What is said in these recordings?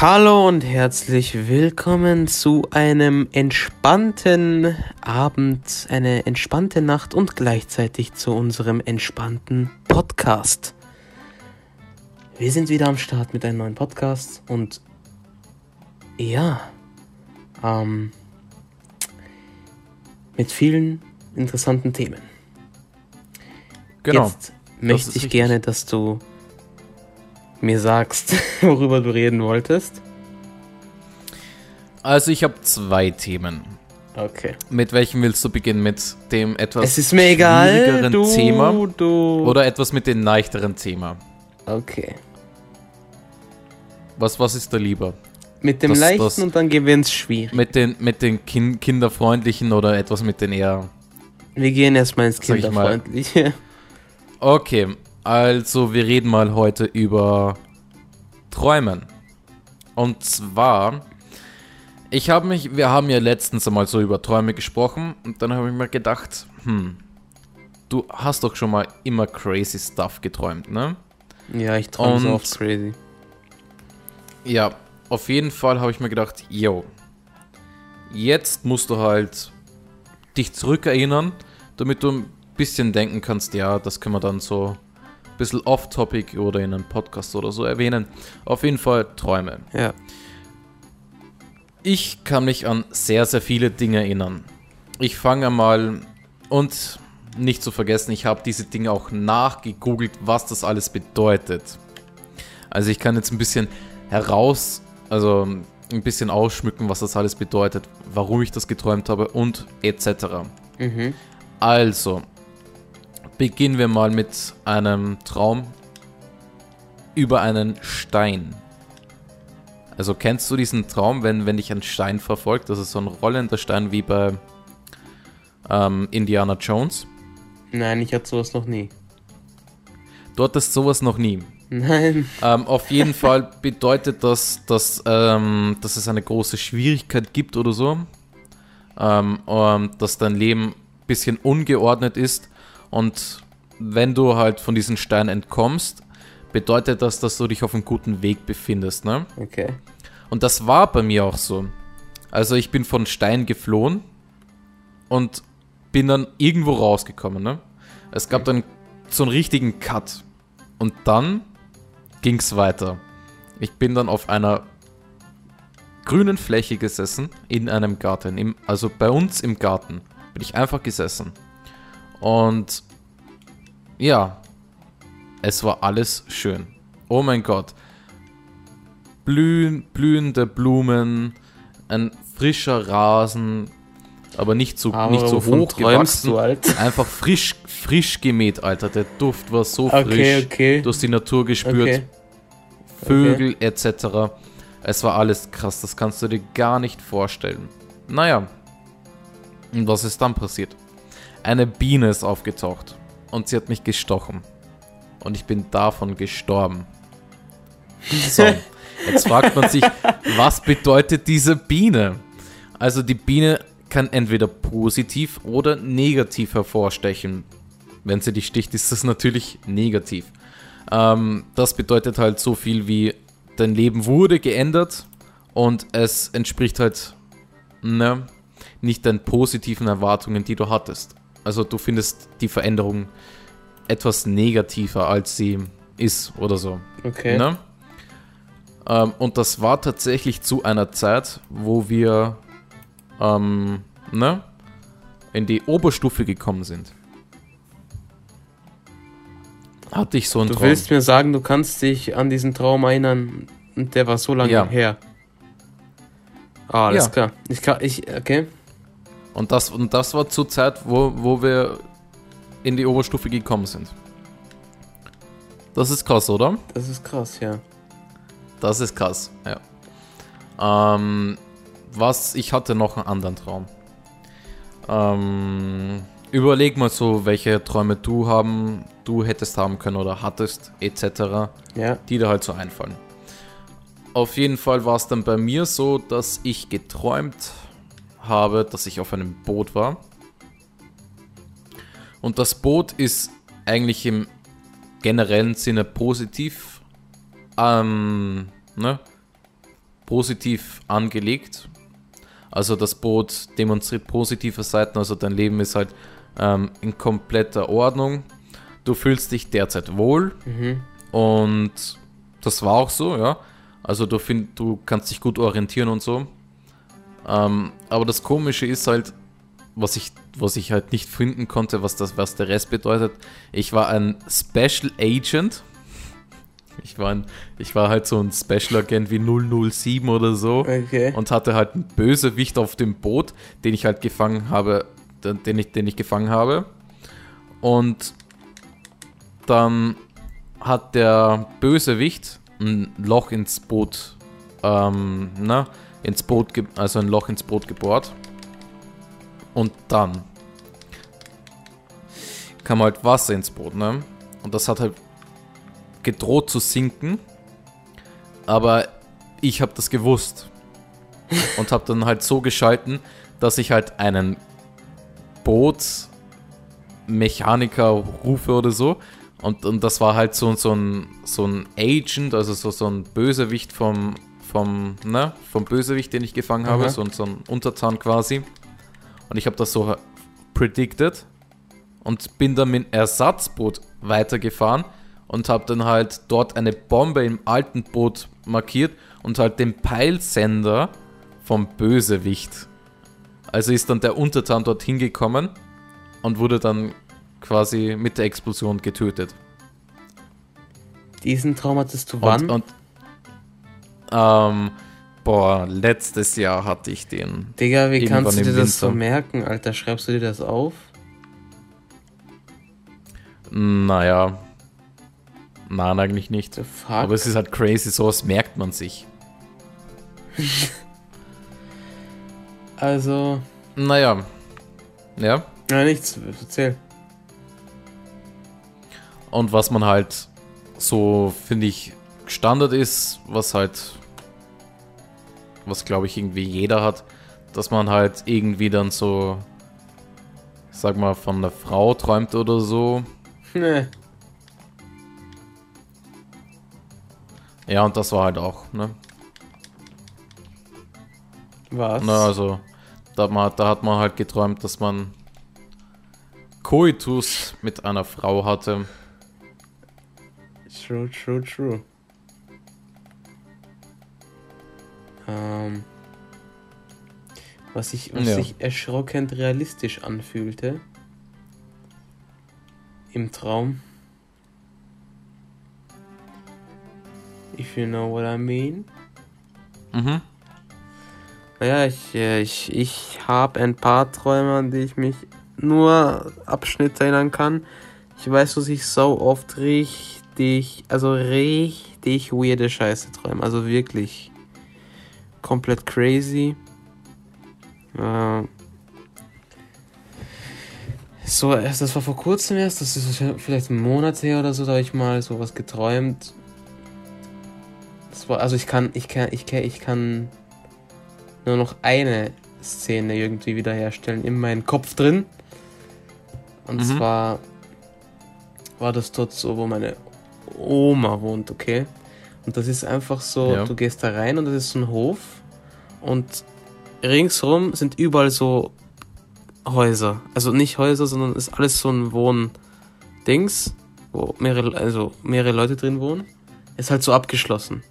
Hallo und herzlich willkommen zu einem entspannten Abend, eine entspannte Nacht und gleichzeitig zu unserem entspannten Podcast. Wir sind wieder am Start mit einem neuen Podcast und ja, ähm, mit vielen interessanten Themen. Genau. Jetzt möchte ich richtig. gerne, dass du mir sagst, worüber du reden wolltest. Also ich habe zwei Themen. Okay. Mit welchem willst du beginnen? Mit dem etwas Es ist mir egal. Du, Thema du. oder etwas mit dem leichteren Thema? Okay. Was, was ist da lieber? Mit dem Das- leichten das- und dann gehen wir ins Schwierig. Mit den, mit den kin kinderfreundlichen oder etwas mit den eher... Wir gehen erstmal ins. Kinderfreundliche. Okay, also wir reden mal heute über Träumen. Und zwar, ich habe mich, wir haben ja letztens einmal so über Träume gesprochen und dann habe ich mir gedacht, hm, du hast doch schon mal immer crazy stuff geträumt, ne? Ja, ich träume so oft crazy. Ja, auf jeden Fall habe ich mir gedacht, yo, jetzt musst du halt dich zurückerinnern, damit du ein bisschen denken kannst, ja, das können wir dann so bisschen off-topic oder in einem Podcast oder so erwähnen. Auf jeden Fall Träume. Ja. Ich kann mich an sehr, sehr viele Dinge erinnern. Ich fange mal und nicht zu vergessen, ich habe diese Dinge auch nachgegoogelt, was das alles bedeutet. Also ich kann jetzt ein bisschen heraus, also ein bisschen ausschmücken, was das alles bedeutet, warum ich das geträumt habe und etc. Mhm. Also, beginnen wir mal mit einem Traum über einen Stein. Also kennst du diesen Traum, wenn, wenn dich ein Stein verfolgt? Das ist so ein rollender Stein wie bei ähm, Indiana Jones. Nein, ich hatte sowas noch nie. Du hattest sowas noch nie. Nein. Ähm, auf jeden Fall bedeutet das, dass, ähm, dass es eine große Schwierigkeit gibt oder so. Ähm, dass dein Leben ein bisschen ungeordnet ist. Und wenn du halt von diesem Stein entkommst, bedeutet das, dass du dich auf einem guten Weg befindest. Ne? Okay. Und das war bei mir auch so. Also ich bin von Stein geflohen und bin dann irgendwo rausgekommen. Ne? Es gab dann so einen richtigen Cut. Und dann ging es weiter. Ich bin dann auf einer grünen Fläche gesessen in einem Garten. Im, also bei uns im Garten bin ich einfach gesessen. Und ja, es war alles schön. Oh mein Gott blühen, blühende Blumen, ein frischer Rasen, aber nicht so, Aber nicht so hoch gewachsen. Einfach frisch, frisch gemäht, Alter. Der Duft war so Okay, frisch. okay. Du hast die Natur gespürt, Okay. Vögel etc. Es war alles krass, das kannst du dir gar nicht vorstellen. Naja, und was ist dann passiert? Eine Biene ist aufgetaucht und sie hat mich gestochen. Und ich bin davon gestorben. So, jetzt fragt man sich, was bedeutet diese Biene? Also die Biene kann entweder positiv oder negativ hervorstechen. Wenn sie dich sticht, ist das natürlich negativ. Ähm, das bedeutet halt so viel wie, dein Leben wurde geändert und es entspricht halt ne, nicht deinen positiven Erwartungen, die du hattest. Also du findest die Veränderung etwas negativer, als sie ist oder so. Okay. Ne? Ähm, und das war tatsächlich zu einer Zeit, wo wir ähm, ne, in die Oberstufe gekommen sind. Hatte ich so einen Du Traum. willst mir sagen, du kannst dich an diesen Traum erinnern und der war so lange Ja. her. Ah, alles Ja. klar. Ich kann, ich, okay. Und das, und das war zur Zeit, wo, wo wir in die Oberstufe gekommen sind. Das ist krass, oder? Das ist krass, ja. Das ist krass, ja. Ähm, was, ich hatte noch einen anderen Traum. Ähm, überleg mal so, welche Träume du haben, du hättest haben können oder hattest, etc., Ja. die dir halt so einfallen. Auf jeden Fall war es dann bei mir so, dass ich geträumt habe, dass ich auf einem Boot war. Und das Boot ist eigentlich im generellen Sinne positiv. Ähm, ne? positiv angelegt. Also das Boot demonstriert positive Seiten, also dein Leben ist halt ähm, in kompletter Ordnung. Du fühlst dich derzeit wohl Mhm. und das war auch so, ja. Also du, find, du kannst dich gut orientieren und so. Ähm, aber das Komische ist halt, was ich, was ich halt nicht finden konnte, was, das, was der Rest bedeutet. Ich war ein Special Agent. Ich war, ein, ich war halt so ein Special Agent wie 007 oder so Okay. und hatte halt einen Bösewicht auf dem Boot, den ich halt gefangen habe, den ich, den ich gefangen habe. Und dann hat der Bösewicht ein Loch ins Boot, ähm, na, ins Boot, also ein Loch ins Boot gebohrt. Und dann kam halt Wasser ins Boot, ne? Und das hat halt gedroht zu sinken. Aber ich habe das gewusst und habe dann halt so geschalten, dass ich halt einen Bootsmechaniker rufe oder so. Und, und das war halt so, so, ein, so ein Agent, also so, so ein Bösewicht vom, vom, ne, vom Bösewicht, den ich gefangen habe, so, ein- so ein Untertan quasi. Und ich habe das so predicted und bin dann mit dem Ersatzboot weitergefahren und habe dann halt dort eine Bombe im alten Boot markiert und halt den Peilsender vom Bösewicht. Also ist dann der Untertan dorthin gekommen und wurde dann quasi mit der Explosion getötet. Diesen Traum hattest du wann? Und, und ähm, boah, letztes Jahr hatte ich den. Digga, wie kannst du dir das so merken, Alter? Schreibst du dir das auf? Naja. Nein, eigentlich nicht. Aber es ist halt crazy, sowas merkt man sich. also, Naja. Ja. na nichts, erzähl. Und was man halt so, finde ich, Standard ist, was halt, was glaube ich irgendwie jeder hat, dass man halt irgendwie dann so, sag mal, von einer Frau träumt oder so. Ne. Ja, und das war halt auch, ne? Was? Na, also, da, hat man, da hat man halt geträumt, dass man Koitus mit einer Frau hatte. True, true, true. Ähm, was sich was Ja. sich erschrockend realistisch anfühlte. Im Traum. If you know what I mean. Mhm. Naja, ich, äh, ich, ich habe ein paar Träume, an die ich mich nur Abschnitte erinnern kann. Ich weiß, dass ich so oft richtig, also richtig weirde Scheiße träume. Also wirklich komplett crazy. Äh, so, erst- das war vor kurzem erst, das ist vielleicht ein Monat her oder so, da habe ich mal sowas geträumt. Das war, also ich kann, ich kann, ich kann, ich kann nur noch eine Szene irgendwie wiederherstellen in meinem Kopf drin. Und Mhm. zwar war das dort so, wo meine Oma wohnt, okay? Und das ist einfach so, Ja. du gehst da rein und das ist so ein Hof und ringsherum sind überall so Häuser. Also nicht Häuser, sondern ist alles so ein Wohndings, wo mehrere, also mehrere Leute drin wohnen. Ist halt so abgeschlossen.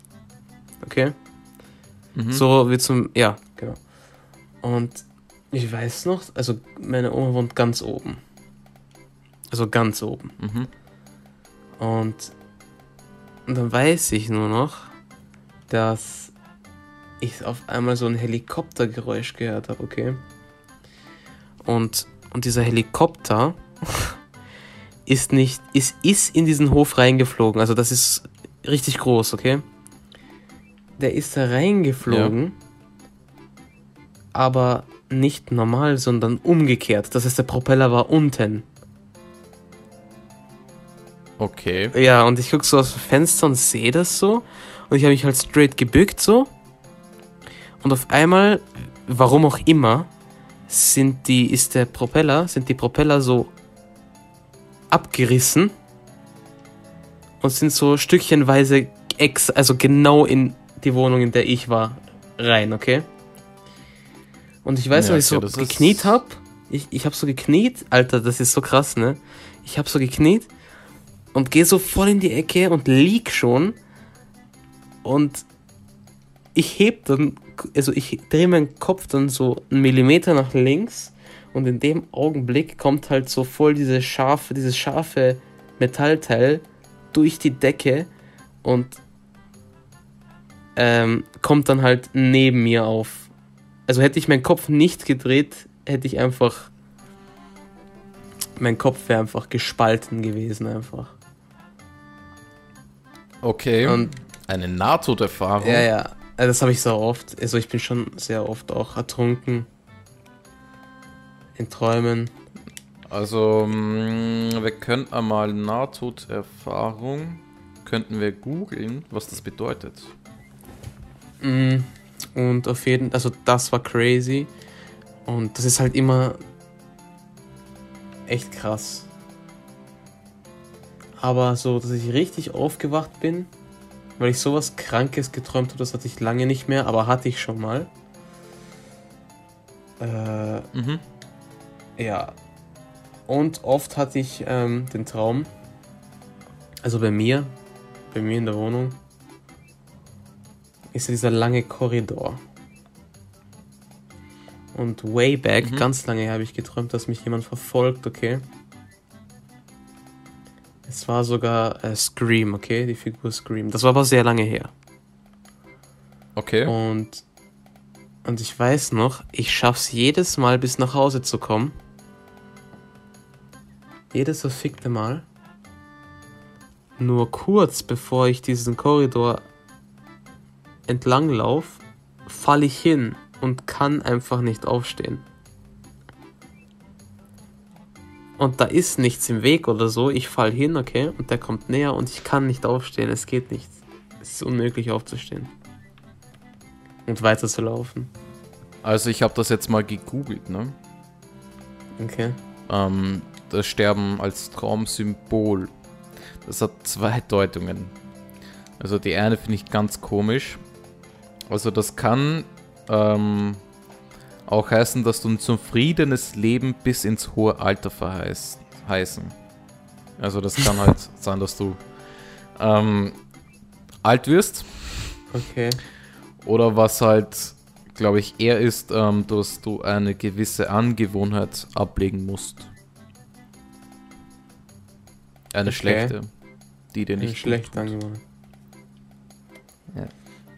Okay? Mhm. So wie zum, ja, genau. Und ich weiß noch, also meine Oma wohnt ganz oben. Also ganz oben. Mhm. Und, und dann weiß ich nur noch, dass ich auf einmal so ein Helikoptergeräusch gehört habe, okay? Und, und dieser Helikopter ist nicht, ist, ist in diesen Hof reingeflogen. Also das ist richtig groß, okay? Der ist da reingeflogen, aber nicht normal, sondern umgekehrt. Das heißt, der Propeller war unten. Okay. Ja, und ich guck so aus dem Fenster und sehe das so. Und ich habe mich halt straight gebückt so. Und auf einmal, warum auch immer, sind die, ist der Propeller, sind die Propeller so abgerissen und sind so stückchenweise ex, also genau in die Wohnung, in der ich war, rein, okay? Und ich weiß, Ja, dass ich so gekniet hab. Ich, ich hab so gekniet, Alter, das ist so krass, ne? Ich hab so gekniet und gehe so voll in die Ecke und lieg schon. Und ich heb dann, also ich drehe meinen Kopf dann so einen Millimeter nach links und in dem Augenblick kommt halt so voll diese scharfe, dieses scharfe Metallteil durch die Decke und ähm, kommt dann halt neben mir auf. Also hätte ich meinen Kopf nicht gedreht, hätte ich einfach. Mein Kopf wäre einfach gespalten gewesen, einfach. Okay. Und Eine Nahtoderfahrung. ja, ja, also das habe ich so oft. Also ich bin schon sehr oft auch ertrunken. In Träumen. Also, mh, wir könnten einmal Nahtoderfahrung, könnten wir googeln, was das bedeutet. Mm, Und auf jeden also das war crazy. Und das ist halt immer echt krass. Aber so, dass ich richtig aufgewacht bin, weil ich sowas Krankes geträumt habe, das hatte ich lange nicht mehr, aber hatte ich schon mal. Äh, Mhm. ja. Und oft hatte ich ähm, den Traum, also bei mir, bei mir in der Wohnung, ist ja dieser lange Korridor. Und way back, Mhm. ganz lange habe ich geträumt, dass mich jemand verfolgt, okay? Es war sogar äh, Scream, okay? Die Figur Scream. Das war aber sehr lange her. Okay. Und, und ich weiß noch, ich schaff's jedes Mal bis nach Hause zu kommen. Jedes verfickte Mal. Nur kurz bevor ich diesen Korridor entlang laufe, falle ich hin und kann einfach nicht aufstehen. Und da ist nichts im Weg oder so. Ich fall hin, okay, und der kommt näher und ich kann nicht aufstehen. Es geht nicht. Es ist unmöglich aufzustehen und weiter zu laufen. Also ich habe das jetzt mal gegoogelt, ne? Okay. Ähm, das Sterben als Traumsymbol. Das hat zwei Deutungen. Also die eine finde ich ganz komisch. Also das kann ähm, auch heißen, dass du ein zufriedenes Leben bis ins hohe Alter verheißt, heißen. Also das kann halt sein, dass du ähm, alt wirst. Okay. Oder was halt, glaube ich, eher ist, ähm, dass du eine gewisse Angewohnheit ablegen musst. Eine Okay. schlechte, die dir Eine nicht schlecht gut tut. angewohnt. Ja.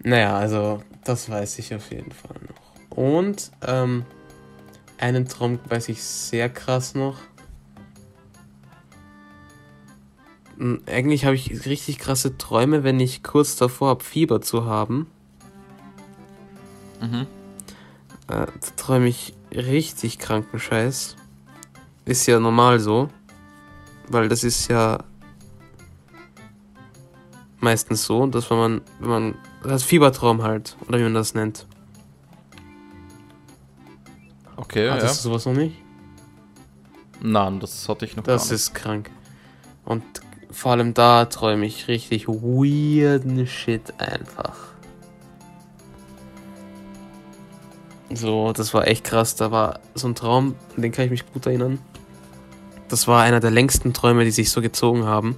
Naja, also das weiß ich auf jeden Fall noch. Und ähm, einen Traum weiß ich sehr krass noch. Hm, Eigentlich habe ich richtig krasse Träume, wenn ich kurz davor habe, Fieber zu haben. Mhm. Äh, da träume ich richtig kranken Scheiß. Ist ja normal so. Weil das ist ja meistens so, dass wenn man, wenn man, das Fiebertraum halt, oder wie man das nennt. Okay, Hattest ja. du sowas noch nicht? Nein, das hatte ich noch Das gar nicht. ist krank. Und vor allem da träume ich richtig weirden Shit einfach. So, das war echt krass. Da war so ein Traum, an den kann ich mich gut erinnern. Das war einer der längsten Träume, die sich so gezogen haben.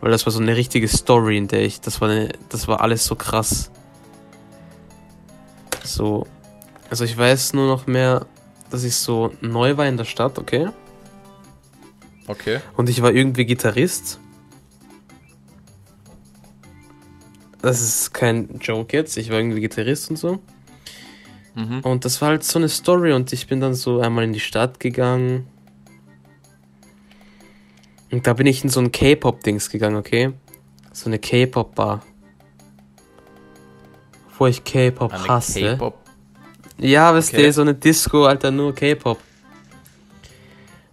Weil das war so eine richtige Story, in der ich. Das war, eine, das war alles so krass. So. Also ich weiß nur noch mehr, dass ich so neu war in der Stadt, okay? Okay. Und ich war irgendwie Gitarrist. Das ist kein Joke jetzt. Ich war irgendwie Gitarrist und so. Mhm. Und das war halt so eine Story und ich bin dann so einmal in die Stadt gegangen. Und da bin ich in so ein K-Pop-Dings gegangen, okay? So eine K-Pop-Bar. Wo ich K-Pop hasse. K-Pop. Ja, weißt Okay. du, so eine Disco, Alter, nur K-Pop.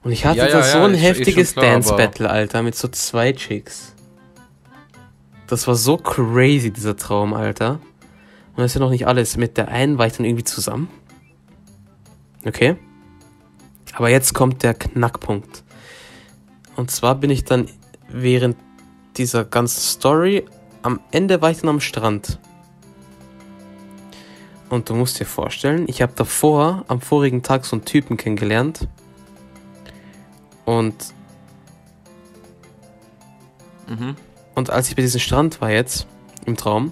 Und ich hatte Ja, da ja, so ja, ein heftiges Dance-Battle, Alter, mit so zwei Chicks. Das war so crazy, dieser Traum, Alter. Und das ist ja noch nicht alles. Mit der einen war ich dann irgendwie zusammen. Okay. Aber jetzt kommt der Knackpunkt. Und zwar bin ich dann während dieser ganzen Story, am Ende war ich dann am Strand. Und du musst dir vorstellen, ich habe davor, am vorigen Tag, so einen Typen kennengelernt. Und, Mhm. und als ich bei diesem Strand war jetzt, im Traum,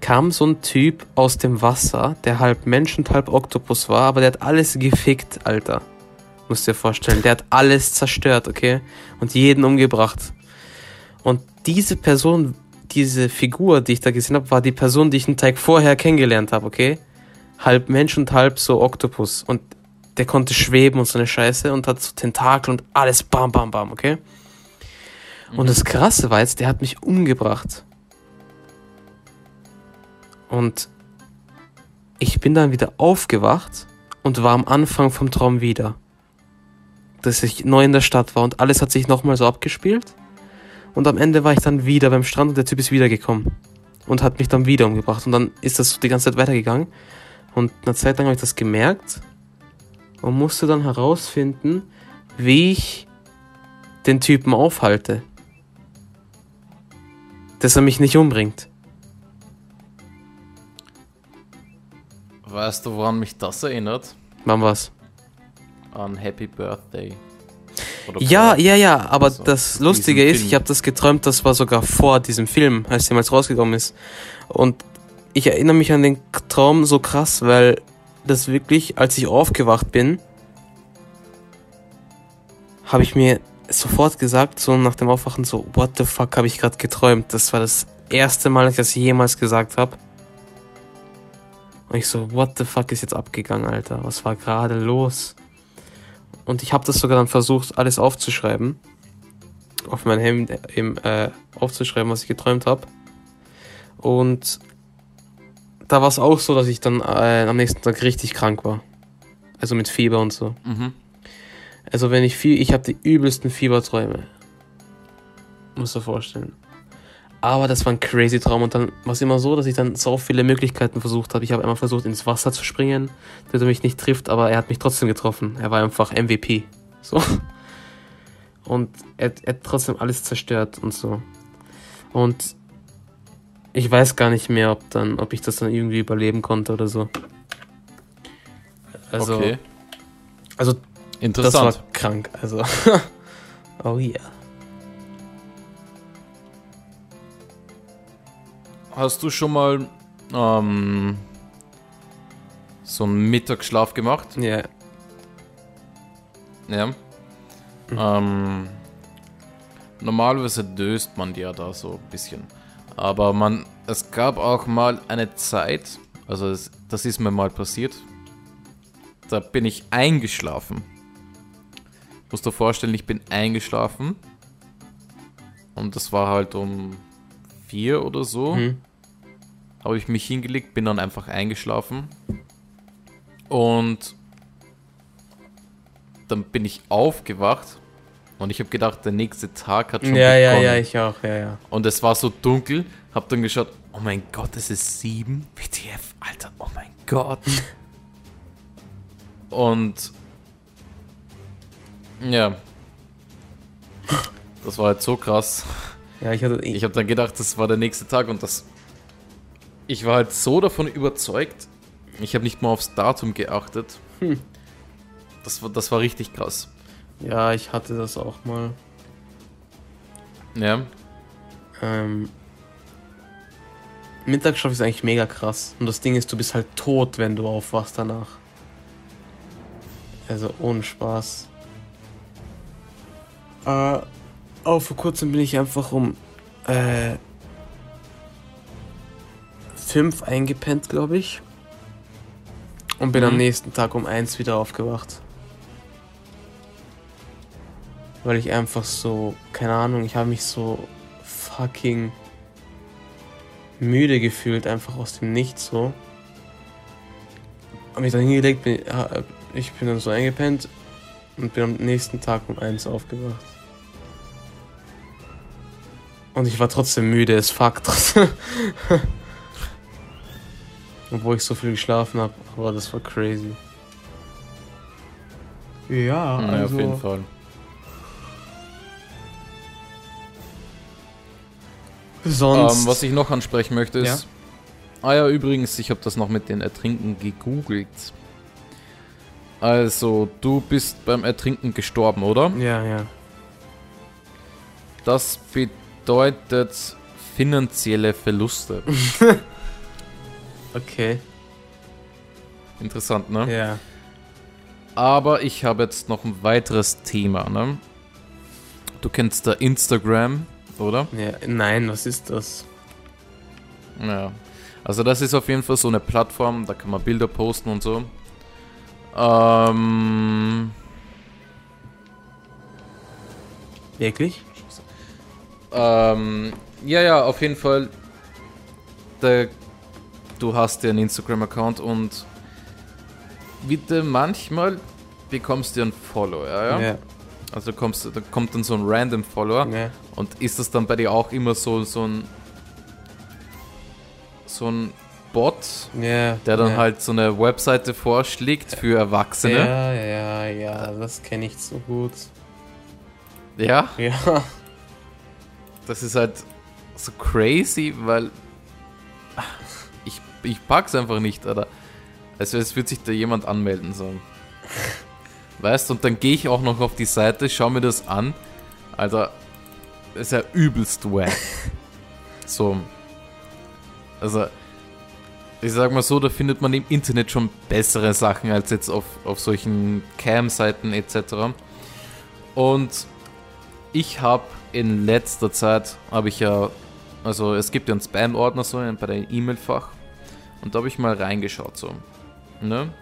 kam so ein Typ aus dem Wasser, der halb Mensch und halb Oktopus war, aber der hat alles gefickt, Alter. Musst dir vorstellen, der hat alles zerstört, okay? Und jeden umgebracht. Und diese Person, diese Figur, die ich da gesehen habe, war die Person, die ich einen Tag vorher kennengelernt habe, okay? Halb Mensch und halb so Oktopus. Und der konnte schweben und so eine Scheiße und hat so Tentakel und alles bam, bam, bam, okay? Und das Krasse war jetzt, der hat mich umgebracht. Und ich bin dann wieder aufgewacht und war am Anfang vom Traum wieder. Dass ich neu in der Stadt war und alles hat sich nochmal so abgespielt. Und am Ende war ich dann wieder beim Strand und der Typ ist wiedergekommen. Und hat mich dann wieder umgebracht. Und dann ist das die ganze Zeit weitergegangen. Und eine Zeit lang habe ich das gemerkt und musste dann herausfinden, wie ich den Typen aufhalte. Dass er mich nicht umbringt. Weißt du, woran mich das erinnert? Wann was? An Happy Birthday. Ja, ja, ja, aber Also, das Lustige ist, ich Film. habe das geträumt, das war sogar vor diesem Film, als jemals rausgekommen ist. Und ich erinnere mich an den Traum so krass, weil das wirklich, als ich aufgewacht bin, habe ich mir sofort gesagt, so nach dem Aufwachen, so, what the fuck habe ich gerade geträumt? Das war das erste Mal, dass ich das jemals gesagt habe. Und ich so, what the fuck ist jetzt abgegangen, Alter? Was war gerade los? Und ich habe das sogar dann versucht, alles aufzuschreiben. Auf mein Handy eben, äh, aufzuschreiben, was ich geträumt habe. Und da war es auch so, dass ich dann äh, am nächsten Tag richtig krank war. Also mit Fieber und so. Mhm. Also wenn ich viel, ich habe die übelsten Fieberträume. Musst du dir vorstellen. Aber das war ein crazy Traum und dann war es immer so, dass ich dann so viele Möglichkeiten versucht habe. Ich habe einmal versucht, ins Wasser zu springen, dass er mich nicht trifft, aber er hat mich trotzdem getroffen. Er war einfach MVP. So. Und er, er hat trotzdem alles zerstört und so. Und ich weiß gar nicht mehr, ob dann, ob ich das dann irgendwie überleben konnte oder so. Also, okay. also das Interessant. war krank, also. oh yeah. Hast du schon mal ähm, so einen Mittagsschlaf gemacht? Ja. Ja. Ähm, normalerweise döst man ja da so ein bisschen. Aber man, es gab auch mal eine Zeit, also es, das ist mir mal passiert, da bin ich eingeschlafen. Musst du dir vorstellen, ich bin eingeschlafen. Und das war halt um vier oder so. Hm. Habe ich mich hingelegt, bin dann einfach eingeschlafen. Und dann bin ich aufgewacht und ich habe gedacht, der nächste Tag hat schon Ja, ja, begonnen. ja, ich auch, ja, ja. Und es war so dunkel, hab dann geschaut, oh mein Gott, es ist sieben. WTF, Alter, oh mein Gott. und ja, das war halt so krass. Ja, ich hatte. Ich habe dann gedacht, das war der nächste Tag und das. Ich war halt so davon überzeugt. Ich habe nicht mal aufs Datum geachtet. Hm. Das war, das war richtig krass. ja, ich hatte das auch mal. Ja. Ähm, Mittagsschlaf ist eigentlich mega krass. Und das Ding ist, du bist halt tot, wenn du aufwachst danach. Also ohne Spaß. Äh, auch vor kurzem bin ich einfach um äh, fünf eingepennt, glaube ich. Und bin am Mhm. nächsten Tag um eins wieder aufgewacht. Weil ich einfach so, keine Ahnung, ich habe mich so fucking müde gefühlt, einfach aus dem Nichts so. Hab mich dann hingelegt, bin, ja, ich bin dann so eingepennt und bin am nächsten Tag um eins aufgewacht. Und ich war trotzdem müde as fuck. trotzdem. Obwohl ich so viel geschlafen habe, aber das war crazy. Ja, ja, also auf jeden Fall. sonst. Ähm, was ich noch ansprechen möchte ist, Ah ja, übrigens, ich habe das noch mit den Ertrinken gegoogelt. Also, du bist beim Ertrinken gestorben, oder? Ja, ja. Das bedeutet finanzielle Verluste. Okay. Interessant, ne? Ja. Aber ich habe jetzt noch ein weiteres Thema, ne? Du kennst da Instagram, oder? ja. Nein, was ist das? Ja. Also das ist auf jeden Fall so eine Plattform, da kann man Bilder posten und so. Ähm, Wirklich? Ähm, ja, ja, auf jeden Fall. Der, du hast ja einen Instagram-Account und bitte manchmal bekommst du einen Follower, ja? ja? Also da, kommst, da kommt dann so ein random Follower. ja. Und ist das dann bei dir auch immer so, so ein so ein Bot, Ja. der dann ja. halt so eine Webseite vorschlägt für Erwachsene? Ja, ja, ja, das kenne ich so gut. Ja, Ja. Das ist halt so crazy, weil ich, ich pack's einfach nicht, oder? Also es wird sich da jemand anmelden, so. Weißt und dann gehe ich auch noch auf die Seite, schau mir das an. Alter, das ist ja übelst wack. so. Also, ich sag mal so, da findet man im Internet schon bessere Sachen als jetzt auf, auf solchen Cam-Seiten etc. Und ich habe in letzter Zeit, habe ich ja, also es gibt ja einen Spam-Ordner so bei der E-Mail-Fach und da habe ich mal reingeschaut so, ne?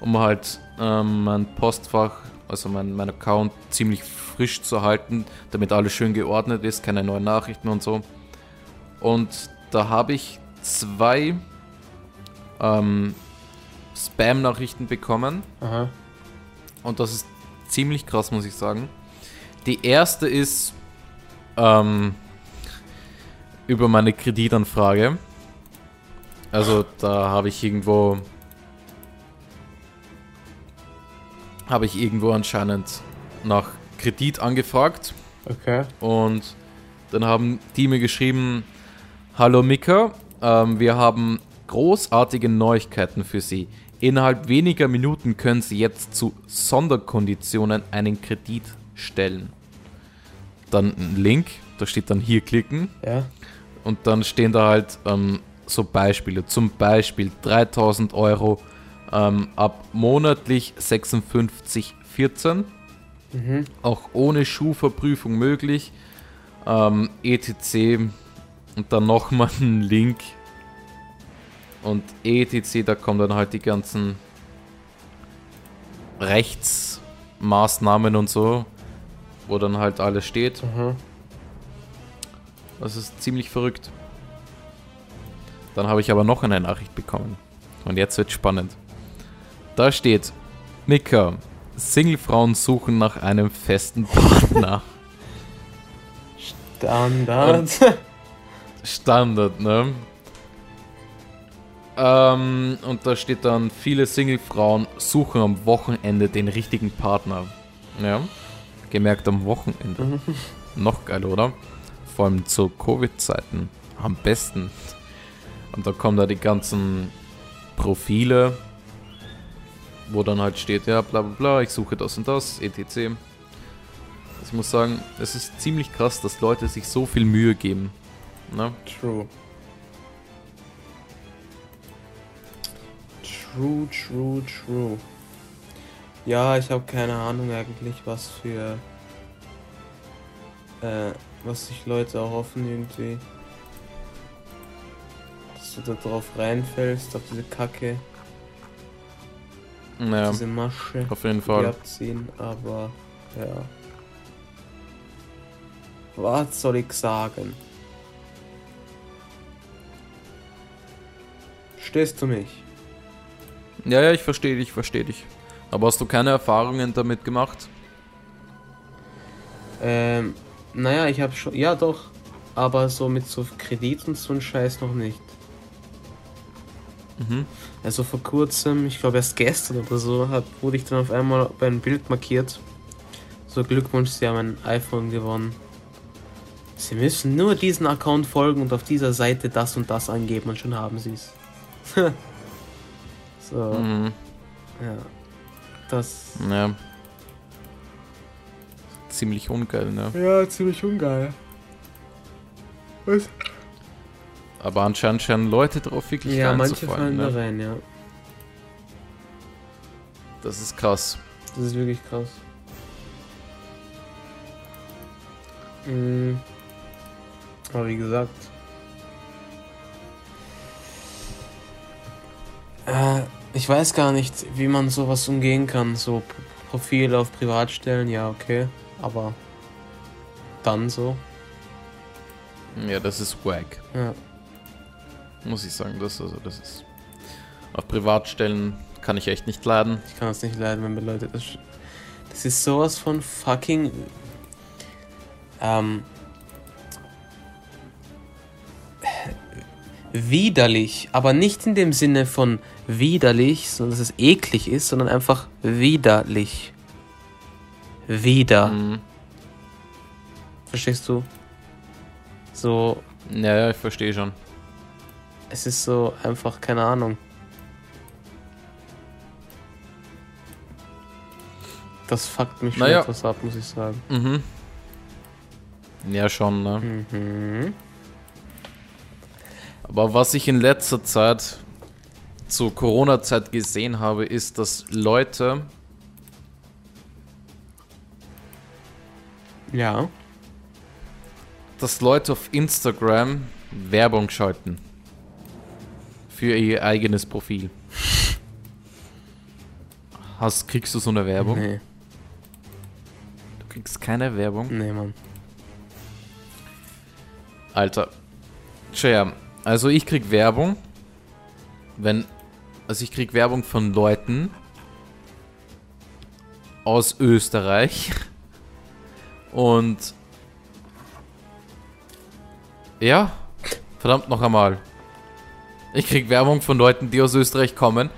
Um halt ähm, mein Postfach, also mein, mein Account ziemlich frisch zu halten, damit alles schön geordnet ist, keine neuen Nachrichten und so. Und da habe ich zwei ähm, Spam-Nachrichten bekommen. Aha. Und das ist ziemlich krass, muss ich sagen. Die erste ist ähm, über meine Kreditanfrage. Also da habe ich irgendwo habe ich irgendwo anscheinend nach Kredit angefragt Okay. und dann haben die mir geschrieben, Hallo Mika, ähm, wir haben großartige Neuigkeiten für Sie. Innerhalb weniger Minuten können Sie jetzt zu Sonderkonditionen einen Kredit stellen. Dann ein Link, da steht dann hier klicken Ja. und dann stehen da halt ähm, so Beispiele. Zum Beispiel 3000 Euro ähm, ab monatlich 56,14 Mhm. auch ohne Schuhverprüfung möglich. Ähm, etc. Und dann nochmal ein Link. Und etc. Da kommen dann halt die ganzen Rechtsmaßnahmen und so, wo dann halt alles steht. Aha. Das ist ziemlich verrückt. Dann habe ich aber noch eine Nachricht bekommen. Und jetzt wird spannend. Da steht, Mika, Singlefrauen suchen nach einem festen Partner. Standard. Standard, ne? Ähm, und da steht dann, viele Singlefrauen suchen am Wochenende den richtigen Partner. Ja. Gemerkt am Wochenende. Noch geil, oder? Vor allem zu Covid-Zeiten. Am besten. Und da kommen da die ganzen Profile, wo dann halt steht, ja, bla bla bla, ich suche das und das, etc. Ich muss sagen, es ist ziemlich krass, dass Leute sich so viel Mühe geben. Ne? True. True, true, true. Ja, ich habe keine Ahnung eigentlich, was für. Äh, was sich Leute auch hoffen irgendwie. Dass du da drauf reinfällst, auf diese Kacke, Ja, diese Masche, auf jeden die Fall. abziehen, aber ja. Was soll ich sagen? Stehst du mich? Ja, ja, ich verstehe dich, ich verstehe dich. Aber hast du keine Erfahrungen damit gemacht? Ähm, naja, ich habe schon, ja doch, aber so mit so Kredit und so ein Scheiß noch nicht. Mhm. Also vor kurzem, ich glaube erst gestern oder so, hat, wurde ich dann auf einmal bei einem Bild markiert. So Glückwunsch, Sie haben ein iPhone gewonnen. Sie müssen nur diesen Account folgen und auf dieser Seite das und das angeben und schon haben sie es. so, Mhm. ja. Das. Ja. Ziemlich ungeil, ne? Ja, ziemlich ungeil. Was? Aber anscheinend scheinen Leute drauf wirklich Ja, manche reinzufallen, fallen da ne? rein, ja. Das ist krass. Das ist wirklich krass. Mhm. Aber wie gesagt. Äh, ich weiß gar nicht, wie man sowas umgehen kann. So Profil auf Privat stellen, ja, okay. Aber dann so. Ja, das ist wack. Ja. Muss ich sagen. Das, also, das ist. Auf Privatstellen kann ich echt nicht laden. Ich kann es nicht leiden, wenn mir Leute das. Das ist sowas von fucking. Ähm. Widerlich. Aber nicht in dem Sinne von widerlich, sondern dass es eklig ist, sondern einfach widerlich. Wieder. Mhm. Verstehst du? So. Ja, ja, ich verstehe schon. Es ist so einfach, keine Ahnung. Das fuckt mich schon Naja. etwas ab, muss ich sagen. Mhm. Ja, schon, ne? Mhm. Aber was ich in letzter Zeit zur Corona-Zeit gesehen habe, ist, dass Leute Ja. dass Leute auf Instagram Werbung schalten. Für ihr eigenes Profil. Hast, kriegst du so eine Werbung? Nee, Du kriegst keine Werbung. nee, Mann. Alter. Tja, also ich krieg Werbung, wenn. Also ich krieg Werbung von Leuten aus Österreich. Und. Ja, verdammt noch einmal. Ich krieg Werbung von Leuten, die aus Österreich kommen,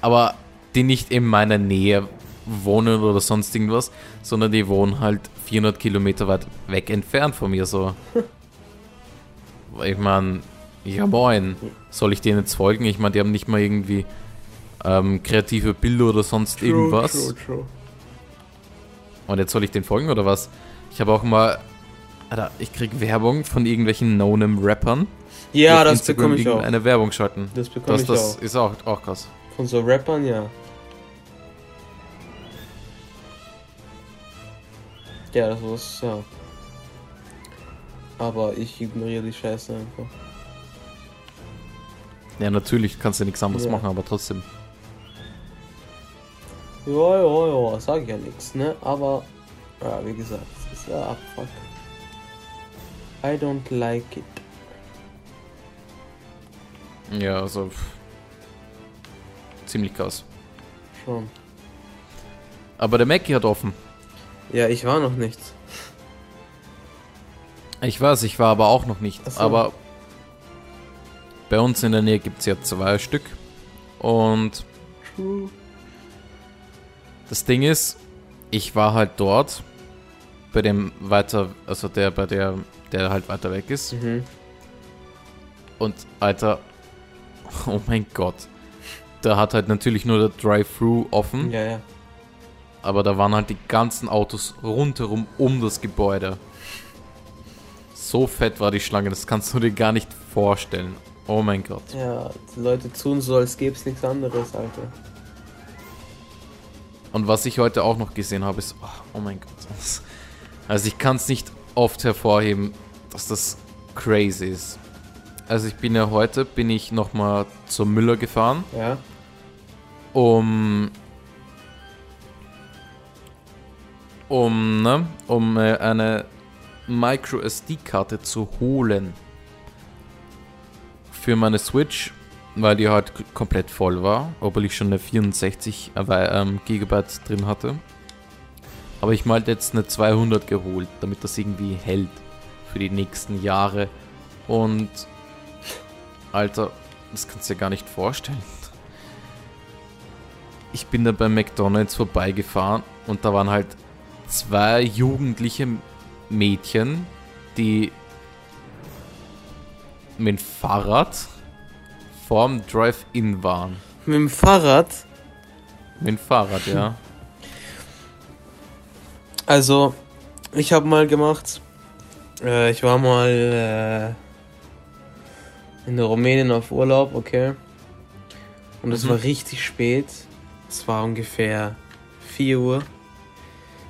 aber die nicht in meiner Nähe wohnen oder sonst irgendwas, sondern die wohnen halt 400 Kilometer weit weg entfernt von mir so. Ich meine, ja moin, soll ich denen jetzt folgen? Ich meine, die haben nicht mal irgendwie ähm, kreative Bilder oder sonst irgendwas. True, true. Und jetzt soll ich den folgen oder was? Ich habe auch mal, Alter, ich krieg Werbung von irgendwelchen No-Name-Rappern. Ja, das Instagram bekomme ich auch. irgendeine Werbung schalten. Das bekomme Das, ich das auch. ist auch, auch krass. Von so Rappern, ja. Ja, das ist, ja. Aber ich ignoriere die Scheiße einfach. Ja, natürlich kannst du nichts anderes Ja. machen, aber trotzdem. Ja, ja, ja, sag ich ja nichts, ne? Aber, ja, wie gesagt, es ist ja Abfuck. I don't like it. Ja, also. pff, Ziemlich krass. Schon. Aber der Mackie hat offen. Ja, ich war noch nicht. Ich weiß, ich war aber auch noch nicht. So. Aber bei uns in der Nähe gibt es ja zwei Stück. Und True. das Ding ist, ich war halt dort bei dem weiter, also der bei der, der halt weiter weg ist. Mhm. Und Alter, oh mein Gott. Da hat halt natürlich nur der Drive-Thru offen, Ja, ja. aber da waren halt die ganzen Autos rundherum um das Gebäude. So fett war die Schlange, das kannst du dir gar nicht vorstellen. Oh mein Gott. Ja, die Leute tun so, als gäbe es nichts anderes, Alter. Und was ich heute auch noch gesehen habe, ist, oh, oh mein Gott. Also ich kann es nicht oft hervorheben, dass das crazy ist. Also ich bin ja heute, bin ich nochmal zur Müller gefahren, Ja? um, um, ne, um äh, eine Micro SD-Karte zu holen. Für meine Switch, weil die halt komplett voll war, obwohl ich schon eine 64 äh, ähm, Gigabyte drin hatte. Aber ich mal jetzt eine 200 geholt, damit das irgendwie hält für die nächsten Jahre. Und Alter, das kannst du dir gar nicht vorstellen. Ich bin da beim McDonalds vorbeigefahren und da waren halt zwei jugendliche Mädchen, die mit dem Fahrrad vorm Drive-In waren. Mit dem Fahrrad? Mit dem Fahrrad, ja. Also, ich habe mal gemacht. Äh, ich war mal äh, in Rumänien auf Urlaub, okay. Und es Mhm. war richtig spät. Es war ungefähr 4 Uhr.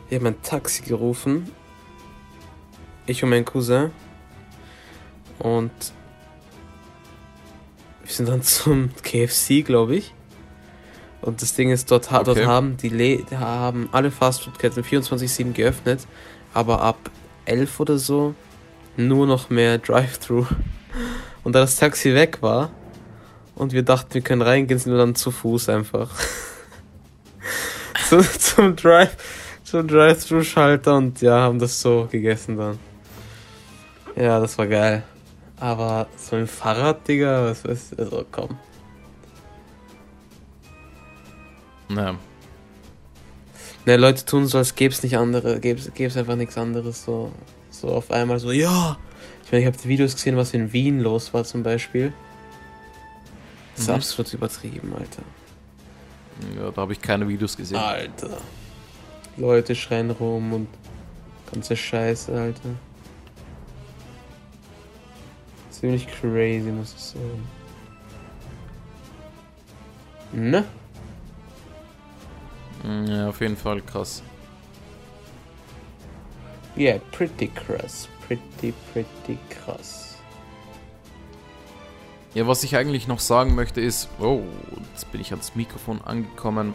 Wir haben ein Taxi gerufen. Ich und mein Cousin. Und wir sind dann zum KFC, glaube ich. Und das Ding ist, dort, ha dort Okay. haben die Le haben alle Fastfood-Ketten 24-7 geöffnet, aber ab 11 oder so nur noch mehr Drive-Thru. Und da das Taxi weg war und wir dachten, wir können reingehen, sind wir dann zu Fuß einfach. zu, zum Drive, zum Drive-Thru-Schalter und ja, haben das so gegessen dann. Ja, das war geil. Aber so ein Fahrrad, Digga, was weiß ich, also komm. Ja. Ne, Leute tun so, als gäbe es nicht andere, gäbe es einfach nichts anderes, so, so auf einmal so, ja. Ich meine, ich habe die Videos gesehen, was in Wien los war zum Beispiel. Das ist Mhm. absolut übertrieben, Alter. ja, da habe ich keine Videos gesehen. Alter. Leute schreien rum und ganze Scheiße, Alter. Ziemlich crazy, muss ich sagen. Ne? Ja, auf jeden Fall krass. Yeah, pretty krass. Pretty, pretty krass. Ja, was ich eigentlich noch sagen möchte ist, oh, jetzt bin ich ans Mikrofon angekommen.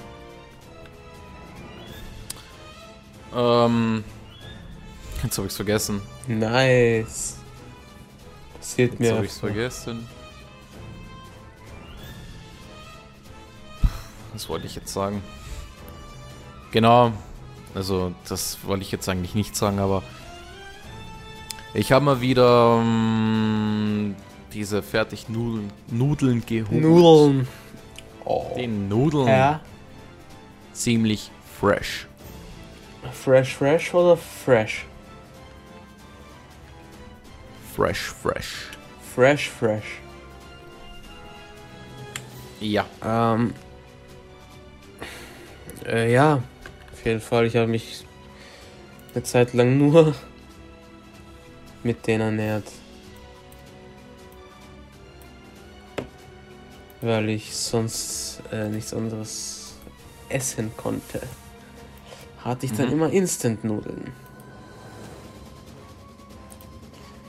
Ähm, jetzt habe ich's vergessen. Nice. Passiert Jetzt mir. habe ich's vergessen. Was wollte ich jetzt sagen? Genau, also das wollte ich jetzt eigentlich nicht sagen, aber ich habe mal wieder ähm, diese fertig Nudeln, Nudeln geholt. Nudeln. Oh. Die Nudeln Ja. ziemlich fresh. Fresh, fresh oder fresh? Fresh, fresh. Fresh, fresh. Ja. Ähm. Äh, ja. Auf jeden Fall, ich habe mich eine Zeit lang nur mit denen ernährt. Weil ich sonst äh, nichts anderes essen konnte. Hatte ich dann Mhm. immer Instant-Nudeln.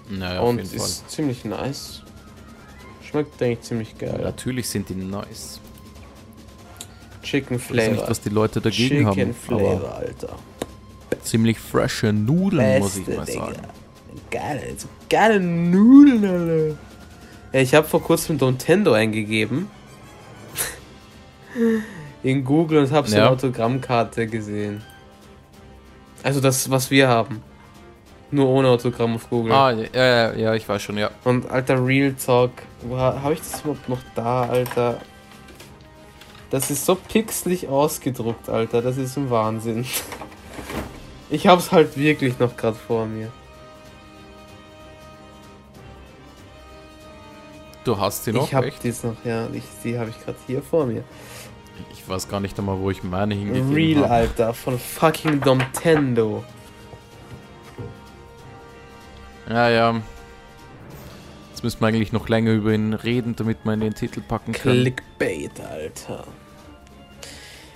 Naja, Und jeden Fall. ist ziemlich nice. Schmeckt eigentlich ziemlich geil. Natürlich sind die nice. Chicken Ich weiß nicht, Flavor. was die Leute dagegen Chicken haben. Flavor, Alter. Ziemlich frische Nudeln, muss ich Beste, mal Digga. sagen. Geile, so geile Nudeln, Alter. Ja, ich habe vor kurzem Nintendo eingegeben. In Google und habe so Ja. eine Autogrammkarte gesehen. Also das, was wir haben. Nur ohne Autogramm auf Google. Ah, ja, ja, ja, ich weiß schon, ja. Und alter Real Talk, habe ich das überhaupt noch da, Alter? Das ist so pixelig ausgedruckt, Alter. Das ist ein Wahnsinn. Ich hab's halt wirklich noch gerade vor mir. Du hast sie noch, ich hab echt? dies noch, ja. Ich, die habe ich gerade hier vor mir. Ich weiß gar nicht einmal, wo ich meine hingegeben Real, habe. Alter. Von fucking Nintendo. Ja, ja. Jetzt müssen wir eigentlich noch länger über ihn reden, damit in den Titel packen können. Clickbait, Alter.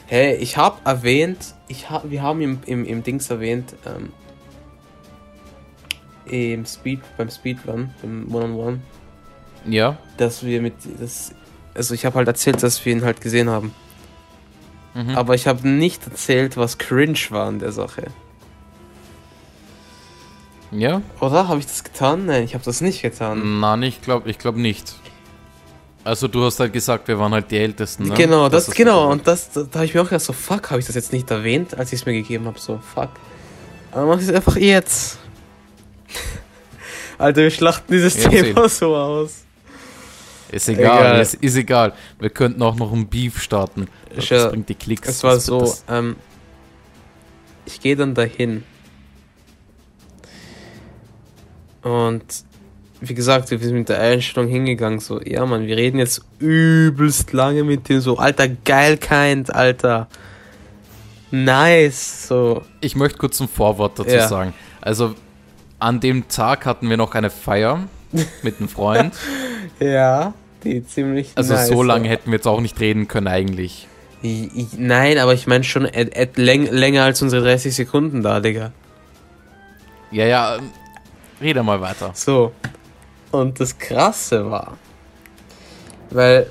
Hey, ich hab erwähnt, ich hab, wir haben im, im, im Dings erwähnt, ähm, im Speed, beim Speedrun, beim One-on-One, Ja. dass wir mit, das, also ich habe halt erzählt, dass wir ihn halt gesehen haben. Mhm. Aber ich habe nicht erzählt, was cringe war an der Sache. Ja? Oder? Habe ich das getan? Nein, ich habe das nicht getan. Nein, ich glaube ich glaub nicht. Also du hast halt gesagt, wir waren halt die Ältesten, ne? Genau, das, ist genau. Und das, da, da habe ich mir auch gedacht, so fuck, habe ich das jetzt nicht erwähnt, als ich es mir gegeben habe, so fuck. Aber mach ich es einfach jetzt. Alter, wir schlachten dieses Erzähl. Thema so aus. Ist egal, Egal. Ist, ist egal. Wir könnten auch noch ein Beef starten. Das äh, bringt die Klicks. Es war Das- so, das- ähm, ich gehe dann dahin. Und wie gesagt, wir sind mit der Einstellung hingegangen, so, ja man, wir reden jetzt übelst lange mit dem, so, alter, geil kind, alter. Nice, so. Ich möchte kurz ein Vorwort dazu Ja. sagen. Also, an dem Tag hatten wir noch eine Feier mit einem Freund. Ja, die ziemlich Also, nice, so lange hätten wir jetzt auch nicht reden können, eigentlich. Ich, ich, nein, aber ich meine schon länger als unsere 30 Sekunden da, Digga. Ja, ja, rede mal weiter. So. Und das Krasse war, weil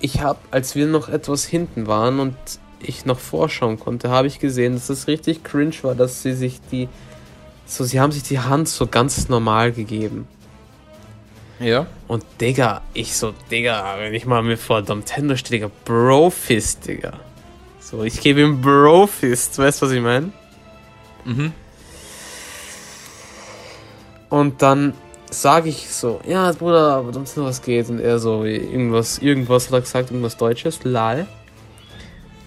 ich habe, als wir noch etwas hinten waren und ich noch vorschauen konnte, habe ich gesehen, dass das richtig cringe war, dass sie sich die, so, sie haben sich die Hand so ganz normal gegeben. Ja? Und Digga, ich so, Digga, wenn ich mal mir vor Nintendo stehe, Digga, Brofist, Digga. So, ich gebe ihm Brofist, weißt du, was ich meine? Mhm. Und dann sage ich so, ja, Bruder, aber sonst noch was geht. Und er so, irgendwas, irgendwas hat er gesagt, irgendwas Deutsches, lal.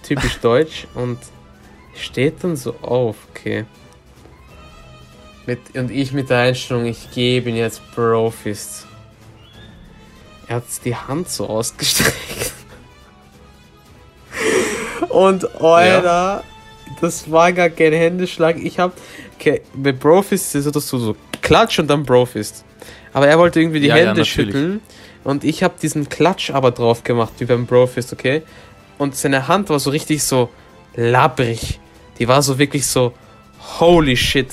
Typisch deutsch. Und steht dann so auf, okay. Mit, und ich mit der Einstellung, ich gebe ihn jetzt Brofist. Er hat die Hand so ausgestreckt. Und Alter, das war gar kein Händeschlag. Ich hab. Okay, bei Brofist ist es so, dass du so klatsch und dann Brofist. Aber er wollte irgendwie die Ja, ja, Hände natürlich. schütteln. Und ich habe diesen Klatsch aber drauf gemacht, wie beim Brofist, okay? Und seine Hand war so richtig so labbrig. Die war so wirklich so, holy shit,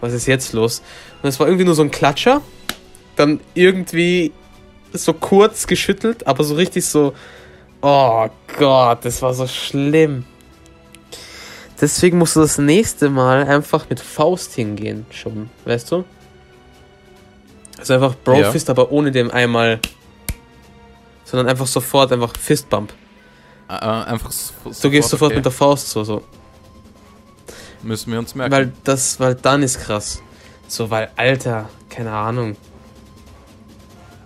was ist jetzt los? Und es war irgendwie nur so ein Klatscher. Dann irgendwie so kurz geschüttelt, aber so richtig so, oh Gott, das war so schlimm. Deswegen musst du das nächste Mal einfach mit Faust hingehen, schon, weißt du? Also einfach Brofist, aber ohne dem einmal, sondern einfach sofort einfach Fistbump. Äh, einfach so, Du gehst sofort okay. mit der Faust so, so. Müssen wir uns merken. Weil das, weil dann ist krass. So, weil, Alter, keine Ahnung.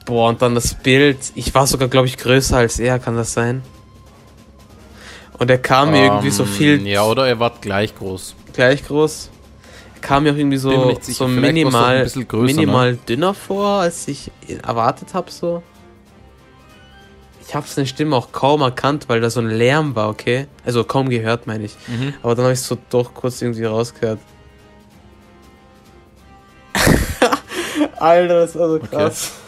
Boah, und dann das Bild. Ich war sogar, glaube ich, größer als er, kann das sein? Und er kam mir irgendwie so Ähm, viel Ja, oder er war gleich groß. gleich groß. Kam mir auch irgendwie so, so minimal, größer, ne? minimal dünner vor, als ich erwartet habe, so. Ich habe seine Stimme auch kaum erkannt, weil da so ein Lärm war, okay? Also kaum gehört, meine ich. Mhm. Aber dann habe ich so doch kurz irgendwie rausgehört. Alter, das war so krass.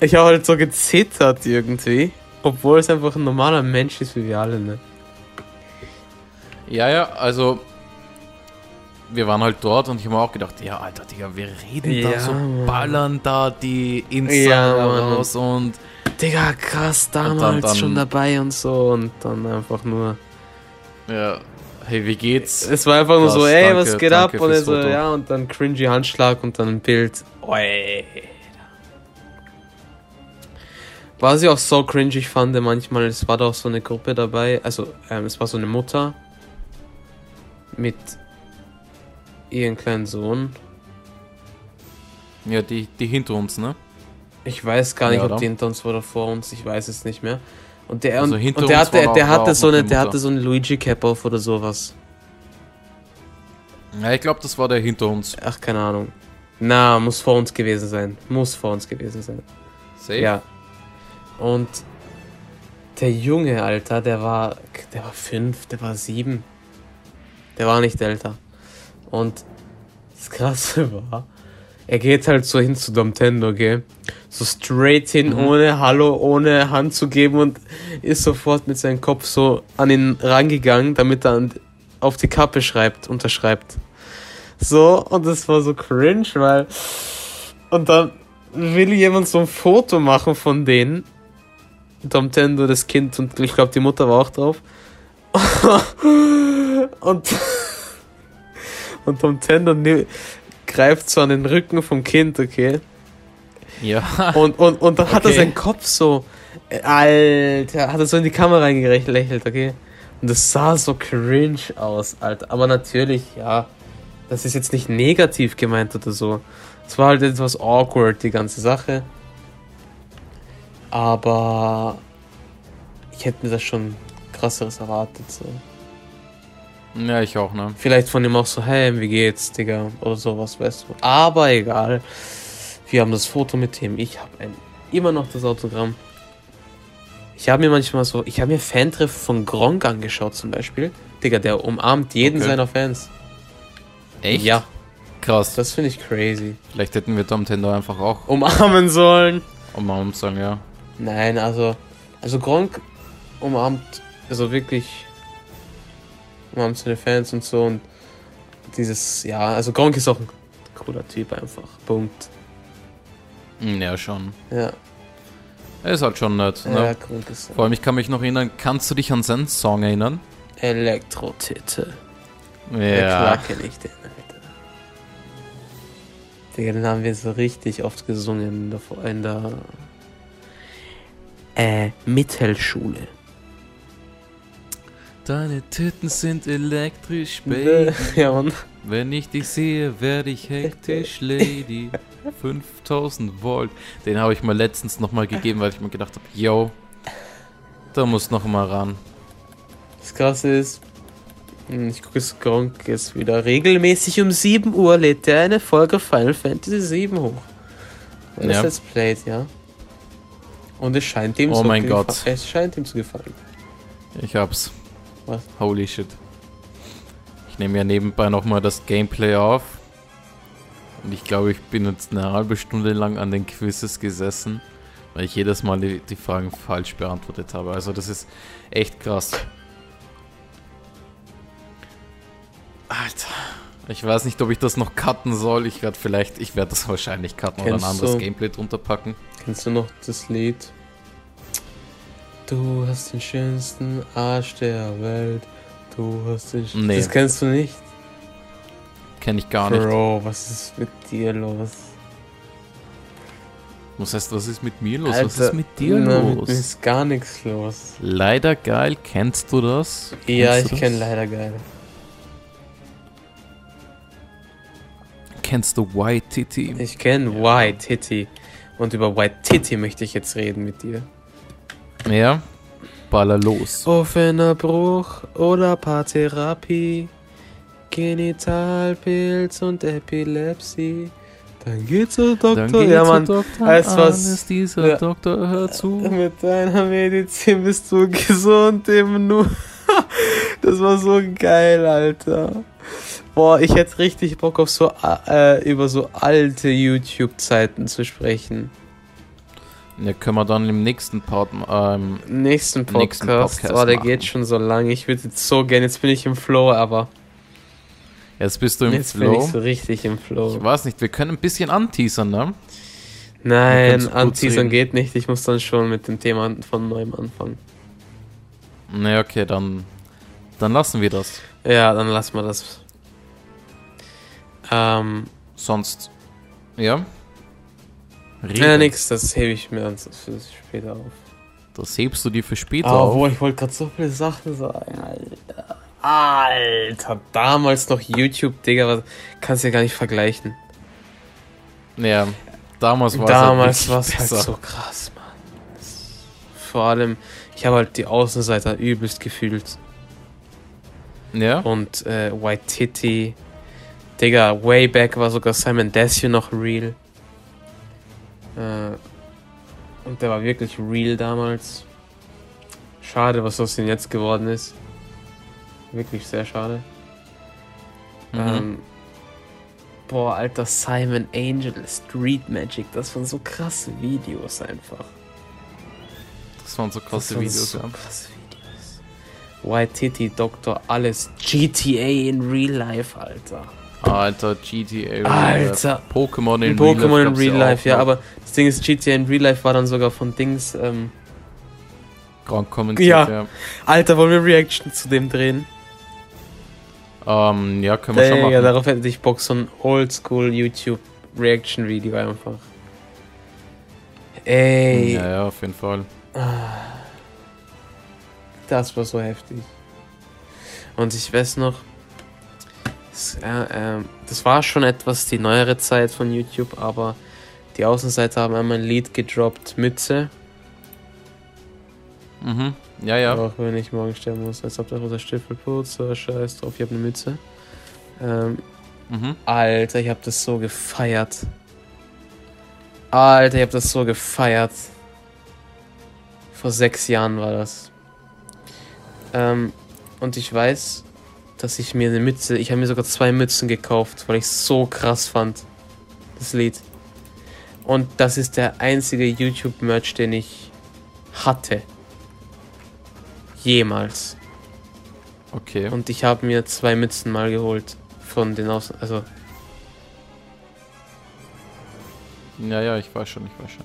Ich habe halt so gezittert irgendwie. Obwohl es einfach ein normaler Mensch ist wie wir alle, ne? Ja, ja, also wir waren halt dort und ich habe mir auch gedacht, ja, Alter, Digga, wir reden Ja, da so, ballern da die Ja, Insider Mann. raus und Digga, krass, damals dann- dann- schon dabei und so. Und dann einfach nur. ja, hey, wie geht's? Es war einfach nur Krass, so, ey, danke, was geht ab? Und so, Foto. ja, und dann cringy Handschlag und dann ein Bild. Oi. Was ich auch so cringy fand, manchmal, es war da auch so eine Gruppe dabei, also ähm, es war so eine Mutter mit ihren kleinen Sohn. Ja, die, die hinter uns, ne? Ich weiß gar nicht, Ja, ob die hinter uns war oder vor uns, ich weiß es nicht mehr. Und der, Also und, hinter und der hatte, der hatte auch so eine, der hatte so eine Luigi Cap auf oder sowas. Ja, ich glaube, das war der hinter uns. Ach, keine Ahnung. Na, muss vor uns gewesen sein. Muss vor uns gewesen sein. Safe? Ja. Und der Junge, Alter, der war, der war fünf, der war sieben. Der war nicht älter. Und das Krasse war, er geht halt so hin zu Nintendo, gell? So straight hin, Mhm. ohne Hallo, ohne Hand zu geben und ist sofort mit seinem Kopf so an ihn rangegangen, damit er auf die Kappe schreibt, unterschreibt. So, und das war so cringe, weil. Und dann will jemand so ein Foto machen von denen. Nintendo, das Kind und ich glaube die Mutter war auch drauf. und und Nintendo ni- greift so an den Rücken vom Kind, okay? Ja. Und, und, und dann hat er seinen Kopf so, äh, Alter, hat er so in die Kamera reingelächelt, okay? Und das sah so cringe aus, Alter. Aber natürlich, ja, das ist jetzt nicht negativ gemeint oder so. Es war halt etwas awkward, die ganze Sache. Aber ich hätte mir das schon krasseres erwartet, so. Ja, ich auch, ne? Vielleicht von ihm auch so, hey, wie geht's, Digga? Oder sowas, weißt du. Aber egal. Wir haben das Foto mit ihm. Ich habe immer noch das Autogramm. Ich habe mir manchmal so, ich habe mir Fantreff von Gronk angeschaut zum Beispiel. Digga, der umarmt jeden Okay. seiner Fans. Echt? Ja, Krass. das finde ich crazy. Vielleicht hätten wir Tom Tender einfach auch Umarmen sollen. umarmt sagen, ja. Nein, also, also Gronk umarmt, also wirklich umarmt seine Fans und so und dieses, ja, also Gronk ist auch ein cooler Typ einfach. Punkt. Hm, Ja, schon. Ja, Er ist halt schon nett, ja, ne? Gronk ist Vor allem, ich kann mich noch erinnern, kannst du dich an seinen Song erinnern? Elektro-Titte. Ja. Ja. Kenn ich den, Alter. Digga, den haben wir so richtig oft gesungen in der, in der äh, Mittelschule. Deine Titten sind elektrisch, Baby. ja, Mann. Wenn ich dich sehe, werde ich hektisch, Lady. 5000 Volt. Den habe ich mir letztens nochmal gegeben, weil ich mir gedacht habe, yo, da muss noch mal ran. Das Krasse ist, hm, ich gucke es Gronk jetzt wieder regelmäßig um 7 Uhr lädt er eine Folge Final Fantasy 7 hoch. Weil Ja. Das Let's Played, ja. Und es scheint ihm Oh so mein Gott. Es scheint ihm zu gefallen. Ich hab's. Was? Holy shit. Ich nehme ja nebenbei nochmal das Gameplay auf. Und ich glaube, ich bin jetzt eine halbe Stunde lang an den Quizzes gesessen, weil ich jedes Mal die, die Fragen falsch beantwortet habe. Also das ist echt krass. Alter. Ich weiß nicht, ob ich das noch cutten soll. Ich werde vielleicht, ich werde das wahrscheinlich cutten oder ein Kennst anderes du- Gameplay drunter packen. Kennst du noch das Lied? Du hast den schönsten Arsch der Welt. Du hast den sch Nee. Das kennst du nicht? Kenne ich gar nicht. Bro, was ist mit dir los? Was heißt, was ist mit mir los? was Alter, ist mit dir na, Mit los? mir ist gar nichts los. Leider geil, kennst du das? Ja, Kennst ich du kenne leider geil. Kennst du White Titty? Ich kenne Ja. White Titty. Und über White Titty möchte ich jetzt reden mit dir. Ja? Baller los. Offener Bruch oder Paartherapie, Genitalpilz und Epilepsie. Dann geht's zur Doktor. Dann geht's ja, Mann. zu Doktor du was? Alles, dieser Ja. Doktor hört zu. Mit deiner Medizin bist du gesund im Nu. Das war so geil, Alter. Boah, ich hätte richtig Bock auf so äh, über so alte YouTube-Zeiten zu sprechen. Ja, können wir dann im nächsten Part, ähm, Nächsten Podcast. Nächsten Podcast oh, der machen. geht schon so lang. Ich würde jetzt so gern. Jetzt bin ich im Flow, aber jetzt bist du im jetzt bin Flow. ich so richtig im Flow. Ich weiß nicht, wir können ein bisschen anteasern, ne? Nein, anteasern geht nicht. Ich muss dann schon mit dem Thema von neuem anfangen. Ne, okay, dann, dann lassen wir das. Ja, dann lassen wir das. Ähm, Sonst, ja? Rede. ja, nix, das hebe ich mir dann für später auf. Das hebst du dir für später Oh, auf. boah, ich wollte gerade so viele Sachen sagen, Alter. Alter, damals noch YouTube, Digga, was kannst du ja gar nicht vergleichen. Ja, damals war Damals es war halt es wirklich halt besser. so krass, Mann. Vor allem, ich habe halt die Außenseiter übelst gefühlt. Ja? Und äh, White Titty. Digga, way back war sogar Simon Desue noch real. Äh, und der war wirklich real damals. Schade, was aus ihm jetzt geworden ist. Wirklich sehr schade. Mhm. Ähm, boah, alter Simon Angel, Street Magic, das waren so krasse Videos einfach. das waren so Das krasse waren Videos, so ja. krasse Videos. White Titty, Doktor, alles. GTA in Real Life, Alter. Alter, GTA. Real Alter. Life. Pokémon in Pokémon in gab's Real auch Life, ja, aber Ding ist, GTA in Real Life war dann sogar von Dings, ähm, Grand kommentiert, Ja. ja. Alter, wollen wir Reaction zu dem drehen? Ähm, ja, können wir schon Digga, machen. darauf hätte ich Bock, so ein Oldschool YouTube Reaction Video einfach. Ey, Ja, ja, auf jeden Fall. das war so heftig. Und ich weiß noch, es, äh, ähm, das war schon etwas die neuere Zeit von YouTube, aber die Außenseiter haben einmal ein Lied gedroppt, Mütze. Mhm. Ja, ja. Auch wenn ich morgen sterben muss, als ob der roter Stiefel putzt, so scheiß drauf, ich habe eine Mütze. Ähm, Mhm. Alter, ich habe das so gefeiert. Alter, ich habe das so gefeiert. Vor sechs Jahren war das. Ähm, und ich weiß, dass ich mir eine Mütze, ich habe mir sogar zwei Mützen gekauft, weil ich es so krass fand. Das Lied. Und das ist der einzige YouTube-Merch, den ich hatte. Jemals. Okay. Und ich habe mir zwei Mützen mal geholt. Von den Aus... Also, Ja, ja, ich weiß schon, ich weiß schon.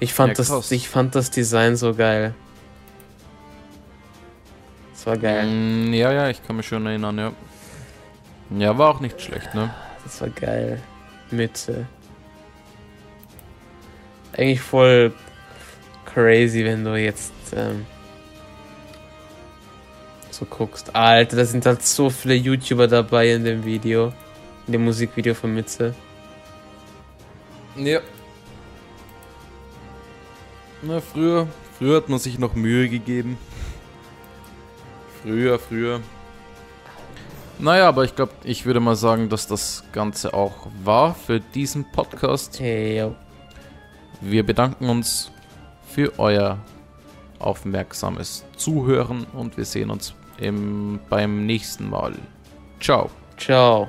ich fand, Ja, das, ich fand das Design so geil. Das war geil. Mm, ja, ja, ich kann mich schon erinnern, ja. Ja, war auch nicht schlecht, ne? Das war geil. Mütze. Eigentlich voll crazy, wenn du jetzt ähm, so guckst. Alter, da sind halt so viele YouTuber dabei in dem Video. In dem Musikvideo von Mütze. Ja. Na, früher, früher hat man sich noch Mühe gegeben. Früher, früher. Naja, aber ich glaube, ich würde mal sagen, dass das Ganze auch war für diesen Podcast. Hey, yo. Wir bedanken uns für euer aufmerksames Zuhören und wir sehen uns im, beim nächsten Mal. Ciao. Ciao.